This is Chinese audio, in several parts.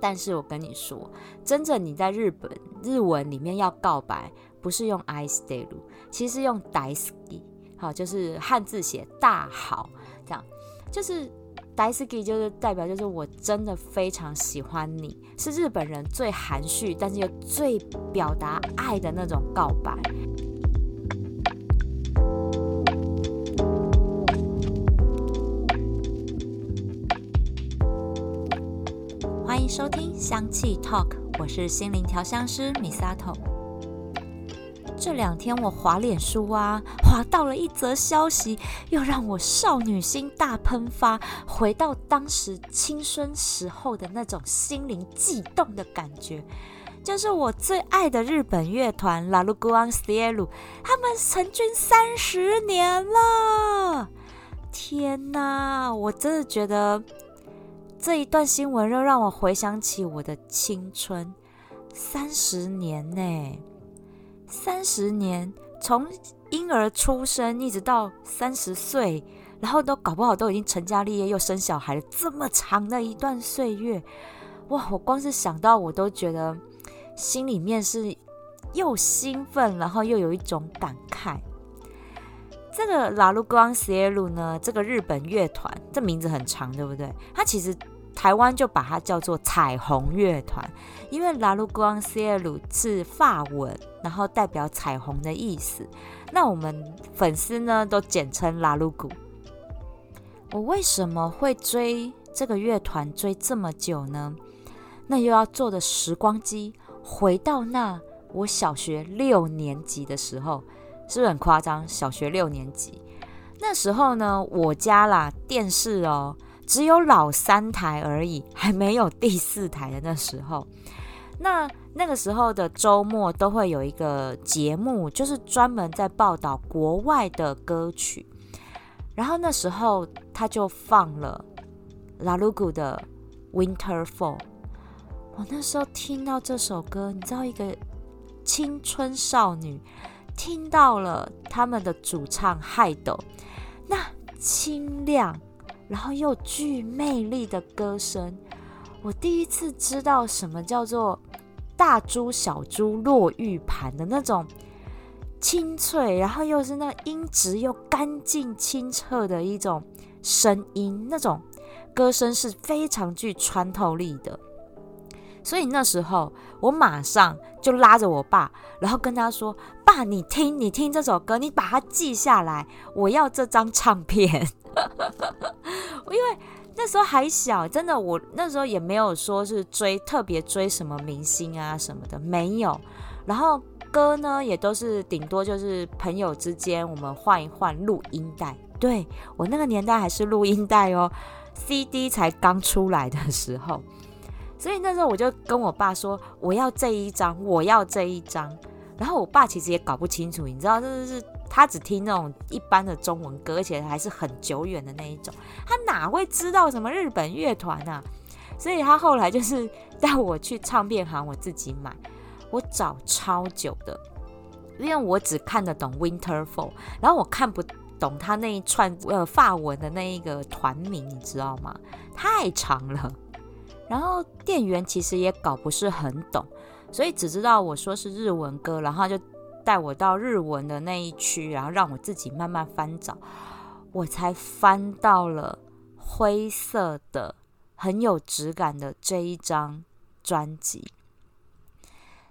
但是我跟你说，真正你在日本日文里面要告白，不是用 i s t a y 其实用 Daiski 好，就是汉字写大好，这样就是 Daiski 就是代表就是我真的非常喜欢你，是日本人最含蓄但是又最表达爱的那种告白。收听香气 Talk，我是心灵调香师米萨头。这两天我滑脸书啊，滑到了一则消息，又让我少女心大喷发，回到当时青春时候的那种心灵悸动的感觉。就是我最爱的日本乐团 La l u g u a n s i e l u 他们成军三十年了。天哪，我真的觉得。这一段新闻又让我回想起我的青春，三十年呢，三十年，从婴儿出生一直到三十岁，然后都搞不好都已经成家立业又生小孩了，这么长的一段岁月，哇！我光是想到我都觉得心里面是又兴奋，然后又有一种感慨。这个拉鲁光斯耶鲁呢？这个日本乐团，这名字很长，对不对？它其实台湾就把它叫做彩虹乐团，因为拉鲁光斯耶鲁是法文，然后代表彩虹的意思。那我们粉丝呢，都简称拉鲁古。我为什么会追这个乐团追这么久呢？那又要坐的时光机回到那我小学六年级的时候。是不是很夸张？小学六年级那时候呢，我家啦电视哦，只有老三台而已，还没有第四台的那时候。那那个时候的周末都会有一个节目，就是专门在报道国外的歌曲。然后那时候他就放了拉鲁古的《Winter Fall》。我那时候听到这首歌，你知道，一个青春少女。听到了他们的主唱海斗那清亮，然后又具魅力的歌声，我第一次知道什么叫做大珠小珠落玉盘的那种清脆，然后又是那音质又干净清澈的一种声音，那种歌声是非常具穿透力的。所以那时候，我马上就拉着我爸，然后跟他说：“爸，你听，你听这首歌，你把它记下来，我要这张唱片。”因为那时候还小，真的，我那时候也没有说是追特别追什么明星啊什么的，没有。然后歌呢，也都是顶多就是朋友之间我们换一换录音带。对我那个年代还是录音带哦，CD 才刚出来的时候。所以那时候我就跟我爸说：“我要这一张，我要这一张。”然后我爸其实也搞不清楚，你知道，真的是他只听那种一般的中文歌，而且还是很久远的那一种，他哪会知道什么日本乐团啊？所以他后来就是带我去唱片行，我自己买。我找超久的，因为我只看得懂 Winter Fall，然后我看不懂他那一串呃法文的那一个团名，你知道吗？太长了。然后店员其实也搞不是很懂，所以只知道我说是日文歌，然后就带我到日文的那一区，然后让我自己慢慢翻找，我才翻到了灰色的很有质感的这一张专辑。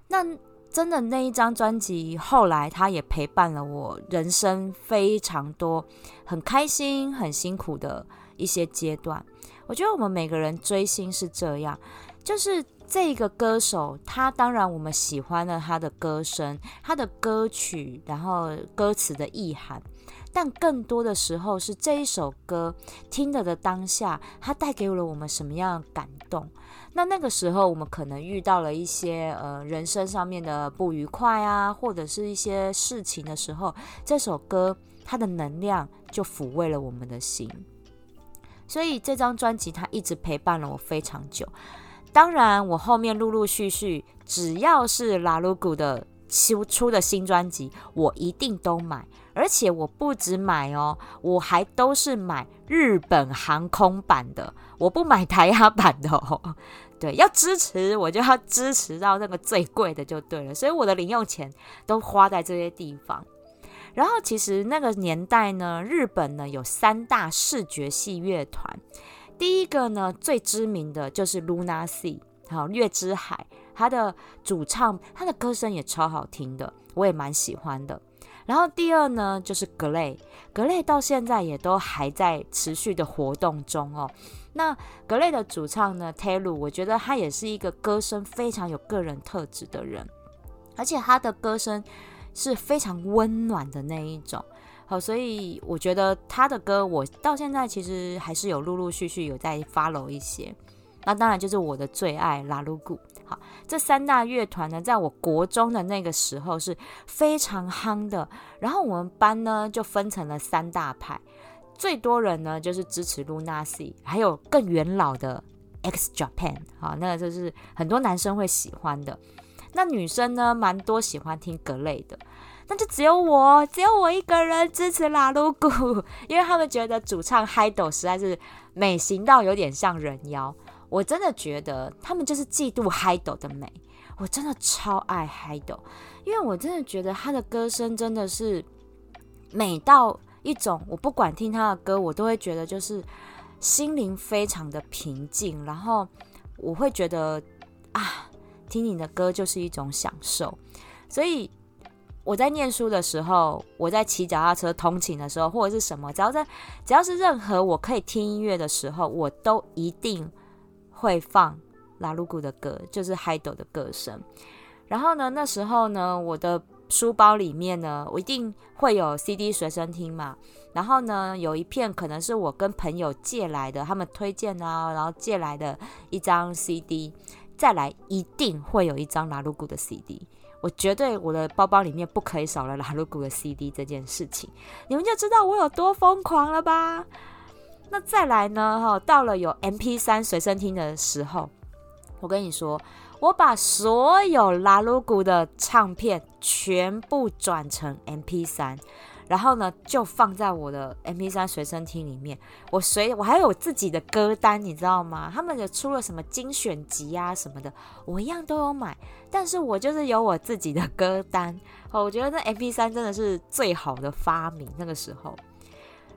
那真的那一张专辑，后来他也陪伴了我人生非常多很开心、很辛苦的一些阶段。我觉得我们每个人追星是这样，就是这个歌手，他当然我们喜欢了他的歌声、他的歌曲，然后歌词的意涵，但更多的时候是这一首歌听了的当下，它带给了我们什么样的感动？那那个时候我们可能遇到了一些呃人生上面的不愉快啊，或者是一些事情的时候，这首歌它的能量就抚慰了我们的心。所以这张专辑它一直陪伴了我非常久。当然，我后面陆陆续续，只要是拉鲁古的出出的新专辑，我一定都买。而且我不止买哦，我还都是买日本航空版的，我不买台亚版的哦。对，要支持我就要支持到那个最贵的就对了，所以我的零用钱都花在这些地方。然后其实那个年代呢，日本呢有三大视觉系乐团，第一个呢最知名的就是 Luna Sea，好月之海，他的主唱他的歌声也超好听的，我也蛮喜欢的。然后第二呢，就是格雷，格雷到现在也都还在持续的活动中哦。那格雷的主唱呢，Taylor，我觉得他也是一个歌声非常有个人特质的人，而且他的歌声是非常温暖的那一种。好，所以我觉得他的歌，我到现在其实还是有陆陆续续有在 follow 一些。那当然就是我的最爱拉鲁古。好，这三大乐团呢，在我国中的那个时候是非常夯的。然后我们班呢就分成了三大派，最多人呢就是支持 Luna C，还有更元老的 X Japan。好，那个就是很多男生会喜欢的。那女生呢，蛮多喜欢听格雷的。那就只有我，只有我一个人支持拉鲁古，因为他们觉得主唱嗨斗实在是美型到有点像人妖。我真的觉得他们就是嫉妒嗨斗的美，我真的超爱嗨斗因为我真的觉得他的歌声真的是美到一种，我不管听他的歌，我都会觉得就是心灵非常的平静，然后我会觉得啊，听你的歌就是一种享受。所以我在念书的时候，我在骑脚踏车通勤的时候，或者是什么，只要在只要是任何我可以听音乐的时候，我都一定。会放拉鲁古的歌，就是海斗的歌声。然后呢，那时候呢，我的书包里面呢，我一定会有 CD 随身听嘛。然后呢，有一片可能是我跟朋友借来的，他们推荐啊，然后借来的一张 CD。再来，一定会有一张拉鲁古的 CD。我绝对我的包包里面不可以少了拉鲁古的 CD 这件事情，你们就知道我有多疯狂了吧。那再来呢？哈，到了有 M P 三随身听的时候，我跟你说，我把所有拉鲁古的唱片全部转成 M P 三，然后呢，就放在我的 M P 三随身听里面。我随我还有自己的歌单，你知道吗？他们也出了什么精选集啊什么的，我一样都有买。但是我就是有我自己的歌单。哦，我觉得那 M P 三真的是最好的发明，那个时候。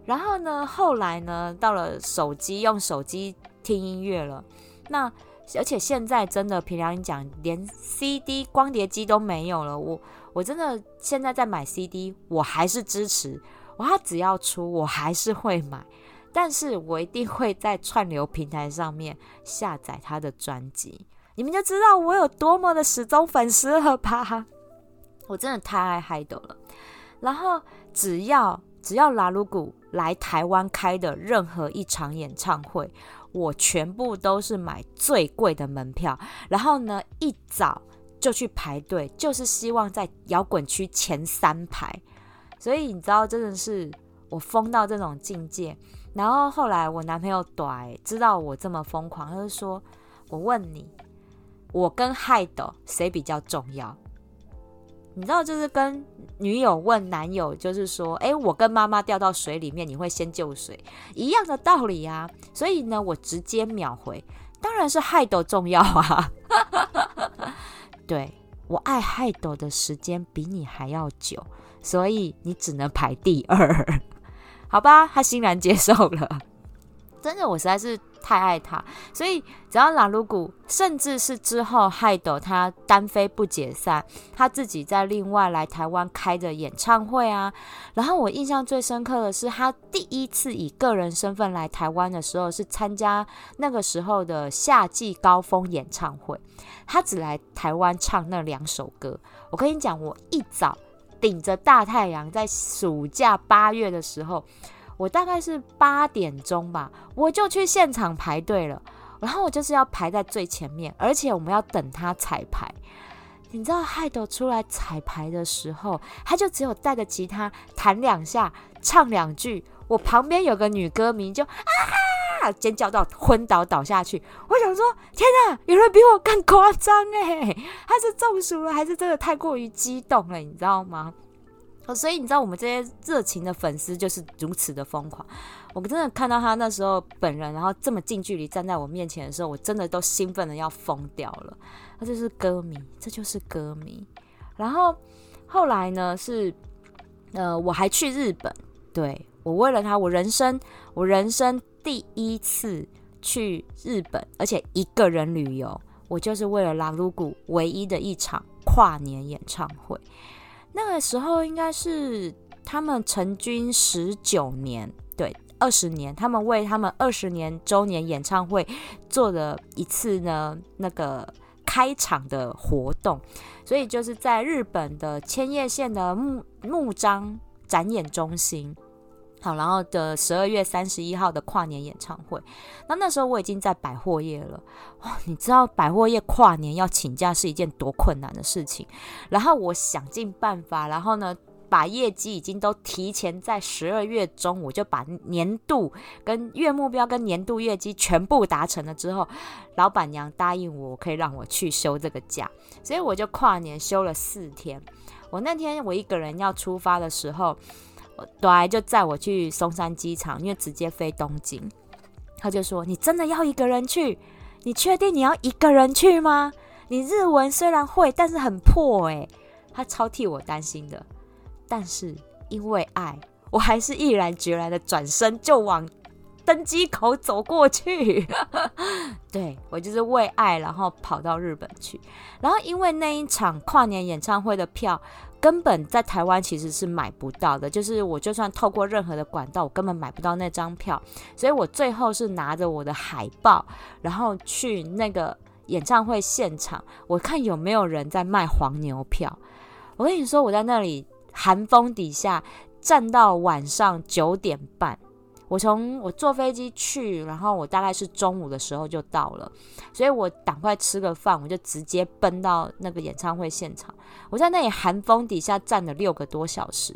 然后呢，后来呢，到了手机用手机听音乐了。那而且现在真的，平常讲，连 CD 光碟机都没有了。我我真的现在在买 CD，我还是支持，我他只要出，我还是会买。但是我一定会在串流平台上面下载他的专辑，你们就知道我有多么的始终粉丝了吧？我真的太爱 Hide 了。然后只要只要拉鲁古。来台湾开的任何一场演唱会，我全部都是买最贵的门票，然后呢一早就去排队，就是希望在摇滚区前三排。所以你知道，真的是我疯到这种境界。然后后来我男朋友短知道我这么疯狂，他就说：“我问你，我跟海斗谁比较重要？”你知道，就是跟女友问男友，就是说，哎，我跟妈妈掉到水里面，你会先救谁？一样的道理啊。所以呢，我直接秒回，当然是害斗重要啊。对我爱害斗的时间比你还要久，所以你只能排第二，好吧？他欣然接受了。真的，我实在是。太爱他，所以只要拉鲁古，甚至是之后害斗他单飞不解散，他自己在另外来台湾开的演唱会啊。然后我印象最深刻的是，他第一次以个人身份来台湾的时候，是参加那个时候的夏季高峰演唱会。他只来台湾唱那两首歌。我跟你讲，我一早顶着大太阳，在暑假八月的时候。我大概是八点钟吧，我就去现场排队了。然后我就是要排在最前面，而且我们要等他彩排。你知道海斗出来彩排的时候，他就只有带着吉他弹两下，唱两句。我旁边有个女歌迷就啊尖叫到昏倒倒下去。我想说，天哪，有人比我更夸张诶，他是中暑了，还是真的太过于激动了？你知道吗？所以你知道我们这些热情的粉丝就是如此的疯狂。我真的看到他那时候本人，然后这么近距离站在我面前的时候，我真的都兴奋的要疯掉了。他就是歌迷，这就是歌迷。然后后来呢，是呃，我还去日本，对我为了他，我人生我人生第一次去日本，而且一个人旅游，我就是为了拉鲁古唯一的一场跨年演唱会。那个时候应该是他们成军十九年，对，二十年，他们为他们二十年周年演唱会做了一次呢那个开场的活动，所以就是在日本的千叶县的木木章展演中心。好，然后的十二月三十一号的跨年演唱会，那那时候我已经在百货业了。哇，你知道百货业跨年要请假是一件多困难的事情。然后我想尽办法，然后呢，把业绩已经都提前在十二月中，我就把年度跟月目标跟年度业绩全部达成了之后，老板娘答应我可以让我去休这个假，所以我就跨年休了四天。我那天我一个人要出发的时候。对，就载我去松山机场，因为直接飞东京。他就说：“你真的要一个人去？你确定你要一个人去吗？你日文虽然会，但是很破诶。他超替我担心的，但是因为爱，我还是毅然决然的转身就往。登机口走过去，对我就是为爱，然后跑到日本去。然后因为那一场跨年演唱会的票根本在台湾其实是买不到的，就是我就算透过任何的管道，我根本买不到那张票。所以我最后是拿着我的海报，然后去那个演唱会现场，我看有没有人在卖黄牛票。我跟你说，我在那里寒风底下站到晚上九点半。我从我坐飞机去，然后我大概是中午的时候就到了，所以我赶快吃个饭，我就直接奔到那个演唱会现场。我在那里寒风底下站了六个多小时，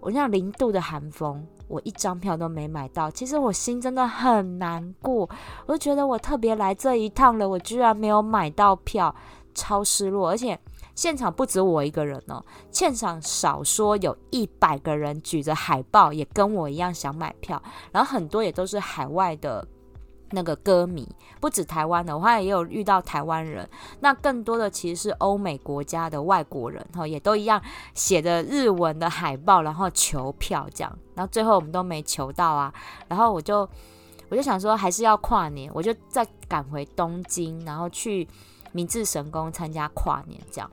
我像零度的寒风，我一张票都没买到。其实我心真的很难过，我就觉得我特别来这一趟了，我居然没有买到票，超失落，而且。现场不止我一个人哦，现场少说有一百个人举着海报，也跟我一样想买票，然后很多也都是海外的那个歌迷，不止台湾的，我后来也有遇到台湾人，那更多的其实是欧美国家的外国人，哈，也都一样写着日文的海报，然后求票这样，然后最后我们都没求到啊，然后我就我就想说还是要跨年，我就再赶回东京，然后去明治神宫参加跨年这样。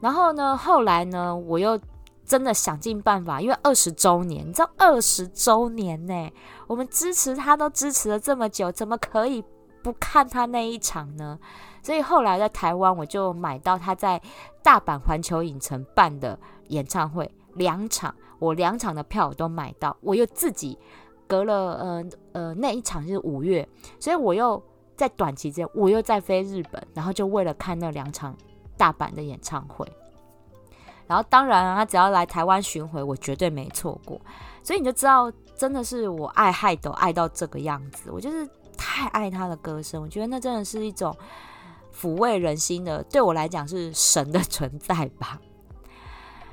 然后呢？后来呢？我又真的想尽办法，因为二十周年，你知道二十周年呢？我们支持他都支持了这么久，怎么可以不看他那一场呢？所以后来在台湾，我就买到他在大阪环球影城办的演唱会两场，我两场的票我都买到。我又自己隔了呃呃那一场是五月，所以我又在短期间我又在飞日本，然后就为了看那两场。大阪的演唱会，然后当然啊，他只要来台湾巡回，我绝对没错过。所以你就知道，真的是我爱海斗爱到这个样子，我就是太爱他的歌声。我觉得那真的是一种抚慰人心的，对我来讲是神的存在吧。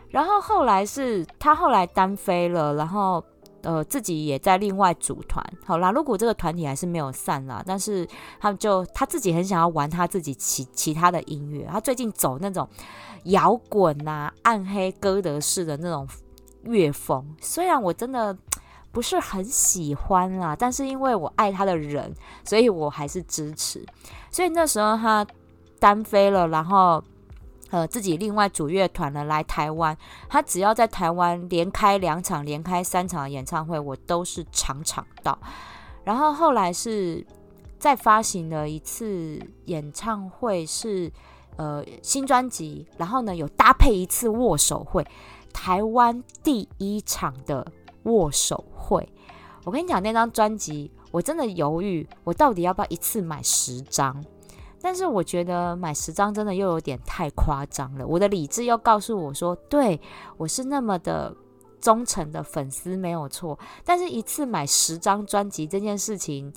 然后后来是他后来单飞了，然后。呃，自己也在另外组团，好啦，如果这个团体还是没有散啦，但是他们就他自己很想要玩他自己其其他的音乐，他最近走那种摇滚啊、暗黑歌德式的那种乐风，虽然我真的 不是很喜欢啦，但是因为我爱他的人，所以我还是支持。所以那时候他单飞了，然后。呃，自己另外组乐团呢来台湾，他只要在台湾连开两场、连开三场的演唱会，我都是场场到。然后后来是再发行了一次演唱会，是呃新专辑，然后呢有搭配一次握手会，台湾第一场的握手会。我跟你讲，那张专辑我真的犹豫，我到底要不要一次买十张？但是我觉得买十张真的又有点太夸张了。我的理智又告诉我说，对我是那么的忠诚的粉丝没有错。但是一次买十张专辑这件事情，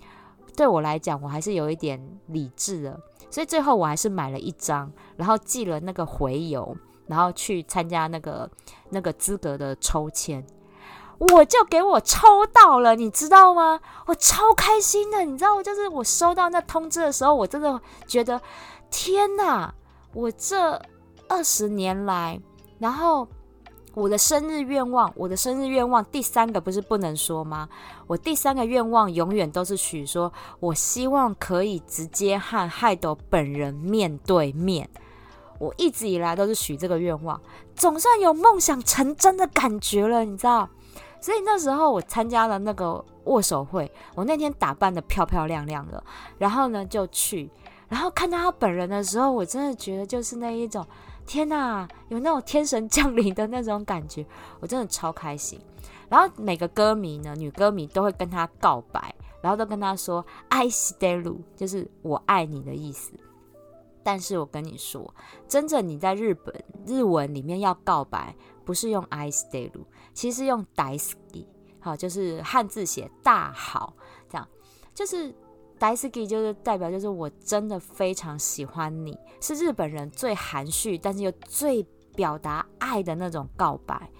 对我来讲我还是有一点理智的。所以最后我还是买了一张，然后寄了那个回邮，然后去参加那个那个资格的抽签，我就给我抽到了，你知道吗？我超开心的，你知道，就是我收到那通知的时候，我真的觉得天哪！我这二十年来，然后。我的生日愿望，我的生日愿望第三个不是不能说吗？我第三个愿望永远都是许说，我希望可以直接和海斗本人面对面。我一直以来都是许这个愿望，总算有梦想成真的感觉了，你知道？所以那时候我参加了那个握手会，我那天打扮的漂漂亮亮的，然后呢就去，然后看到他本人的时候，我真的觉得就是那一种。天呐，有那种天神降临的那种感觉，我真的超开心。然后每个歌迷呢，女歌迷都会跟他告白，然后都跟他说 “I stay 就是我爱你的意思。但是我跟你说，真正你在日本日文里面要告白，不是用 i stay 其实用 dai ski，好，就是汉字写大好，这样就是。dai ski 就是代表，就是我真的非常喜欢你，是日本人最含蓄，但是又最表达爱的那种告白。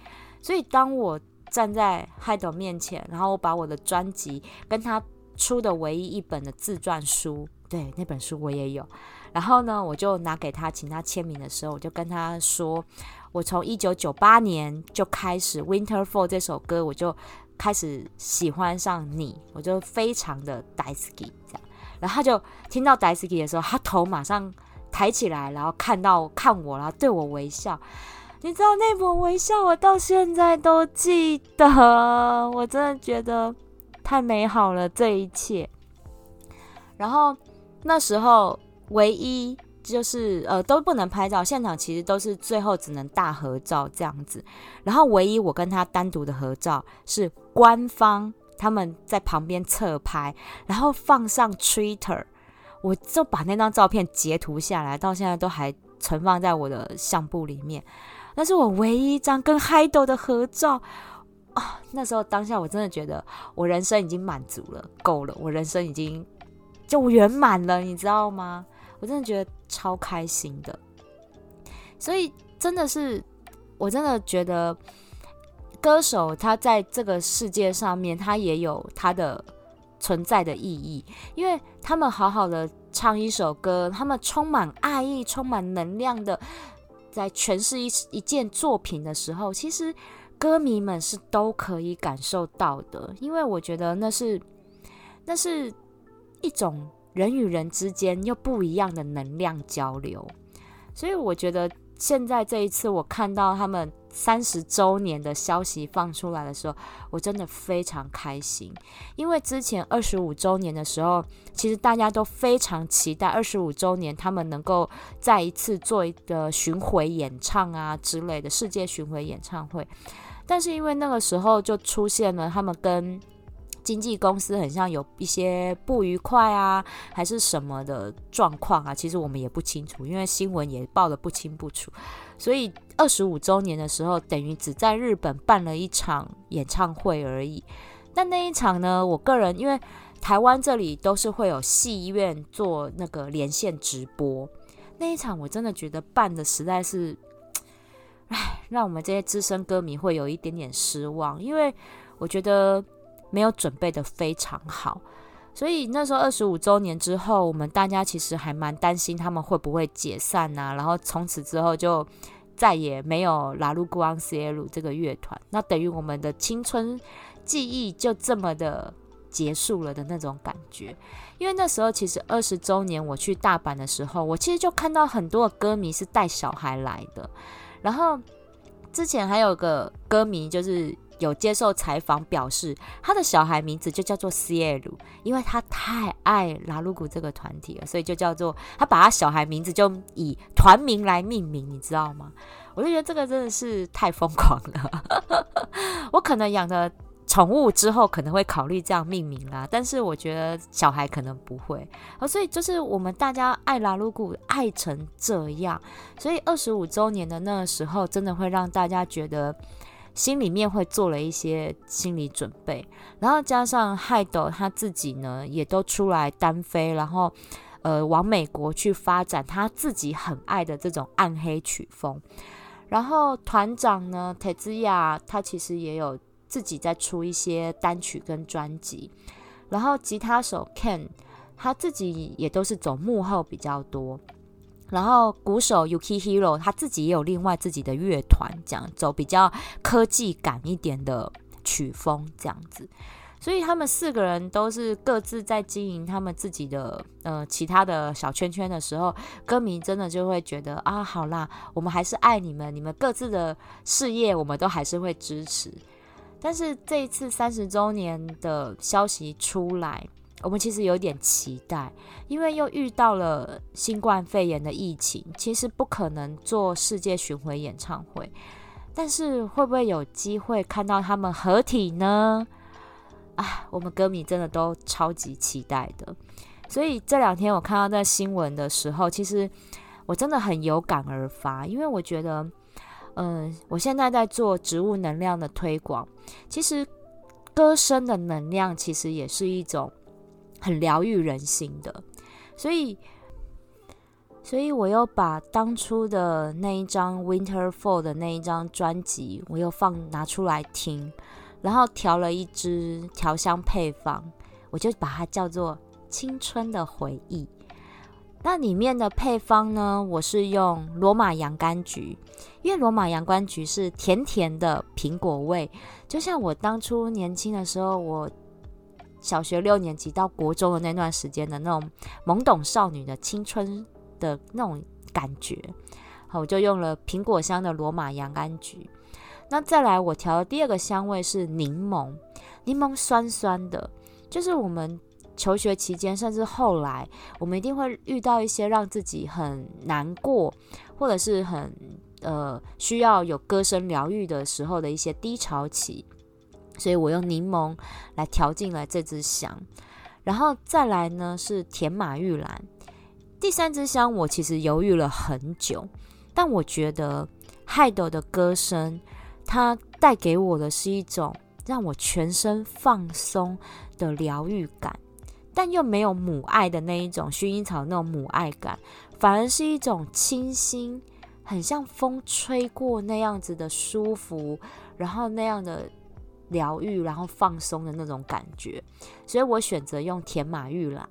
所以当我站在海斗面前，然后我把我的专辑跟他出的唯一一本的自传书，对那本书我也有，然后呢，我就拿给他，请他签名的时候，我就跟他说，我从一九九八年就开始《Winter Fall》这首歌，我就。开始喜欢上你，我就非常的 daisuki 这样，然后他就听到 daisuki 的时候，他头马上抬起来，然后看到看我，然后对我微笑。你知道那抹微笑，我到现在都记得，我真的觉得太美好了这一切。然后那时候唯一。就是呃都不能拍照，现场其实都是最后只能大合照这样子。然后唯一我跟他单独的合照是官方他们在旁边侧拍，然后放上 Twitter，我就把那张照片截图下来，到现在都还存放在我的相簿里面。那是我唯一一张跟 h i d o 的合照啊！那时候当下我真的觉得我人生已经满足了，够了，我人生已经就圆满了，你知道吗？我真的觉得超开心的，所以真的是，我真的觉得歌手他在这个世界上面，他也有他的存在的意义，因为他们好好的唱一首歌，他们充满爱意、充满能量的在诠释一一件作品的时候，其实歌迷们是都可以感受到的，因为我觉得那是那是一种。人与人之间又不一样的能量交流，所以我觉得现在这一次我看到他们三十周年的消息放出来的时候，我真的非常开心。因为之前二十五周年的时候，其实大家都非常期待二十五周年他们能够再一次做一个巡回演唱啊之类的世界巡回演唱会，但是因为那个时候就出现了他们跟经纪公司很像有一些不愉快啊，还是什么的状况啊？其实我们也不清楚，因为新闻也报得不清不楚。所以二十五周年的时候，等于只在日本办了一场演唱会而已。但那一场呢，我个人因为台湾这里都是会有戏院做那个连线直播，那一场我真的觉得办的实在是，唉，让我们这些资深歌迷会有一点点失望，因为我觉得。没有准备的非常好，所以那时候二十五周年之后，我们大家其实还蛮担心他们会不会解散啊，然后从此之后就再也没有拉鲁古昂斯耶鲁这个乐团，那等于我们的青春记忆就这么的结束了的那种感觉。因为那时候其实二十周年我去大阪的时候，我其实就看到很多歌迷是带小孩来的，然后之前还有个歌迷就是。有接受采访表示，他的小孩名字就叫做 C·L，因为他太爱拉鲁古这个团体了，所以就叫做他把他小孩名字就以团名来命名，你知道吗？我就觉得这个真的是太疯狂了。我可能养的宠物之后可能会考虑这样命名啦，但是我觉得小孩可能不会。哦，所以就是我们大家爱拉鲁古爱成这样，所以二十五周年的那个时候，真的会让大家觉得。心里面会做了一些心理准备，然后加上海斗他自己呢，也都出来单飞，然后呃往美国去发展他自己很爱的这种暗黑曲风，然后团长呢，铁子亚他其实也有自己在出一些单曲跟专辑。然后吉他手 Ken 他自己也都是走幕后比较多。然后鼓手 Yuki Hiro 他自己也有另外自己的乐团，这样走比较科技感一点的曲风这样子。所以他们四个人都是各自在经营他们自己的呃其他的小圈圈的时候，歌迷真的就会觉得啊，好啦，我们还是爱你们，你们各自的事业我们都还是会支持。但是这一次三十周年的消息出来，我们其实有点期待，因为又遇到了新冠肺炎的疫情，其实不可能做世界巡回演唱会。但是会不会有机会看到他们合体呢？啊，我们歌迷真的都超级期待的，所以这两天我看到这新闻的时候，其实我真的很有感而发，因为我觉得，嗯，我现在在做植物能量的推广，其实歌声的能量其实也是一种很疗愈人心的，所以，所以我又把当初的那一张 Winter Fall 的那一张专辑，我又放拿出来听。然后调了一支调香配方，我就把它叫做青春的回忆。那里面的配方呢，我是用罗马洋甘菊，因为罗马洋甘菊是甜甜的苹果味，就像我当初年轻的时候，我小学六年级到国中的那段时间的那种懵懂少女的青春的那种感觉。好，我就用了苹果香的罗马洋甘菊。那再来，我调的第二个香味是柠檬，柠檬酸酸的，就是我们求学期间，甚至后来，我们一定会遇到一些让自己很难过，或者是很呃需要有歌声疗愈的时候的一些低潮期，所以我用柠檬来调进了这支香，然后再来呢是甜马玉兰，第三支香我其实犹豫了很久，但我觉得海斗的歌声。它带给我的是一种让我全身放松的疗愈感，但又没有母爱的那一种薰衣草那种母爱感，反而是一种清新，很像风吹过那样子的舒服，然后那样的疗愈，然后放松的那种感觉。所以我选择用甜马玉兰，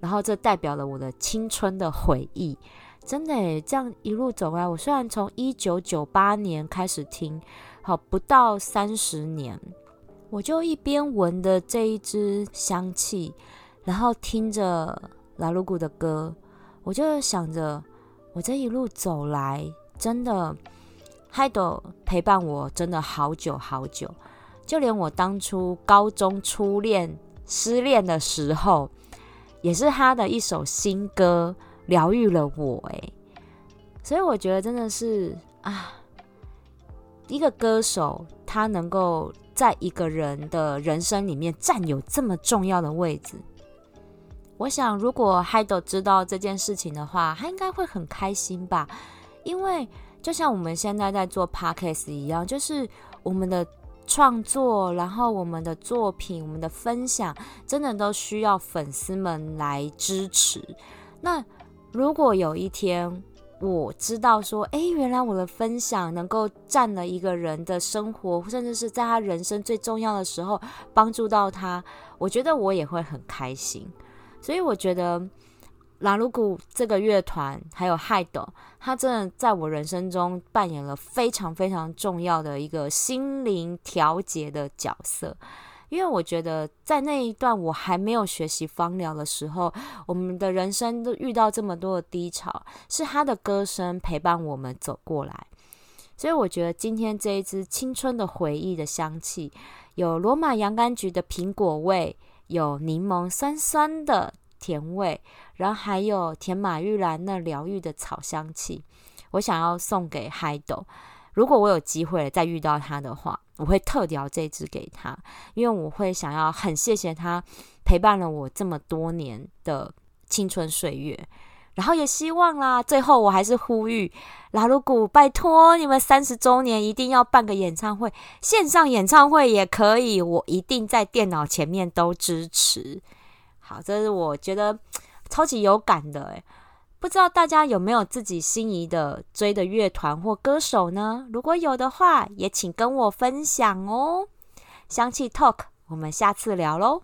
然后这代表了我的青春的回忆。真的，这样一路走来，我虽然从一九九八年开始听。好，不到三十年，我就一边闻的这一支香气，然后听着拉鲁古的歌，我就想着，我这一路走来，真的海斗陪伴我真的好久好久，就连我当初高中初恋失恋的时候，也是他的一首新歌疗愈了我，诶，所以我觉得真的是啊。一个歌手，他能够在一个人的人生里面占有这么重要的位置，我想，如果 h i d 知道这件事情的话，他应该会很开心吧。因为就像我们现在在做 Podcast 一样，就是我们的创作，然后我们的作品，我们的分享，真的都需要粉丝们来支持。那如果有一天，我知道说，哎，原来我的分享能够占了一个人的生活，甚至是在他人生最重要的时候帮助到他，我觉得我也会很开心。所以我觉得拉鲁古这个乐团还有海斗，他真的在我人生中扮演了非常非常重要的一个心灵调节的角色。因为我觉得，在那一段我还没有学习芳疗的时候，我们的人生都遇到这么多的低潮，是他的歌声陪伴我们走过来。所以我觉得今天这一支青春的回忆的香气，有罗马洋甘菊的苹果味，有柠檬酸酸的甜味，然后还有甜马玉兰那疗愈的草香气，我想要送给海斗。如果我有机会再遇到他的话，我会特调这支给他，因为我会想要很谢谢他陪伴了我这么多年的青春岁月，然后也希望啦，最后我还是呼吁拉鲁古，拜托你们三十周年一定要办个演唱会，线上演唱会也可以，我一定在电脑前面都支持。好，这是我觉得超级有感的诶。不知道大家有没有自己心仪的追的乐团或歌手呢？如果有的话，也请跟我分享哦。香气 Talk，我们下次聊喽。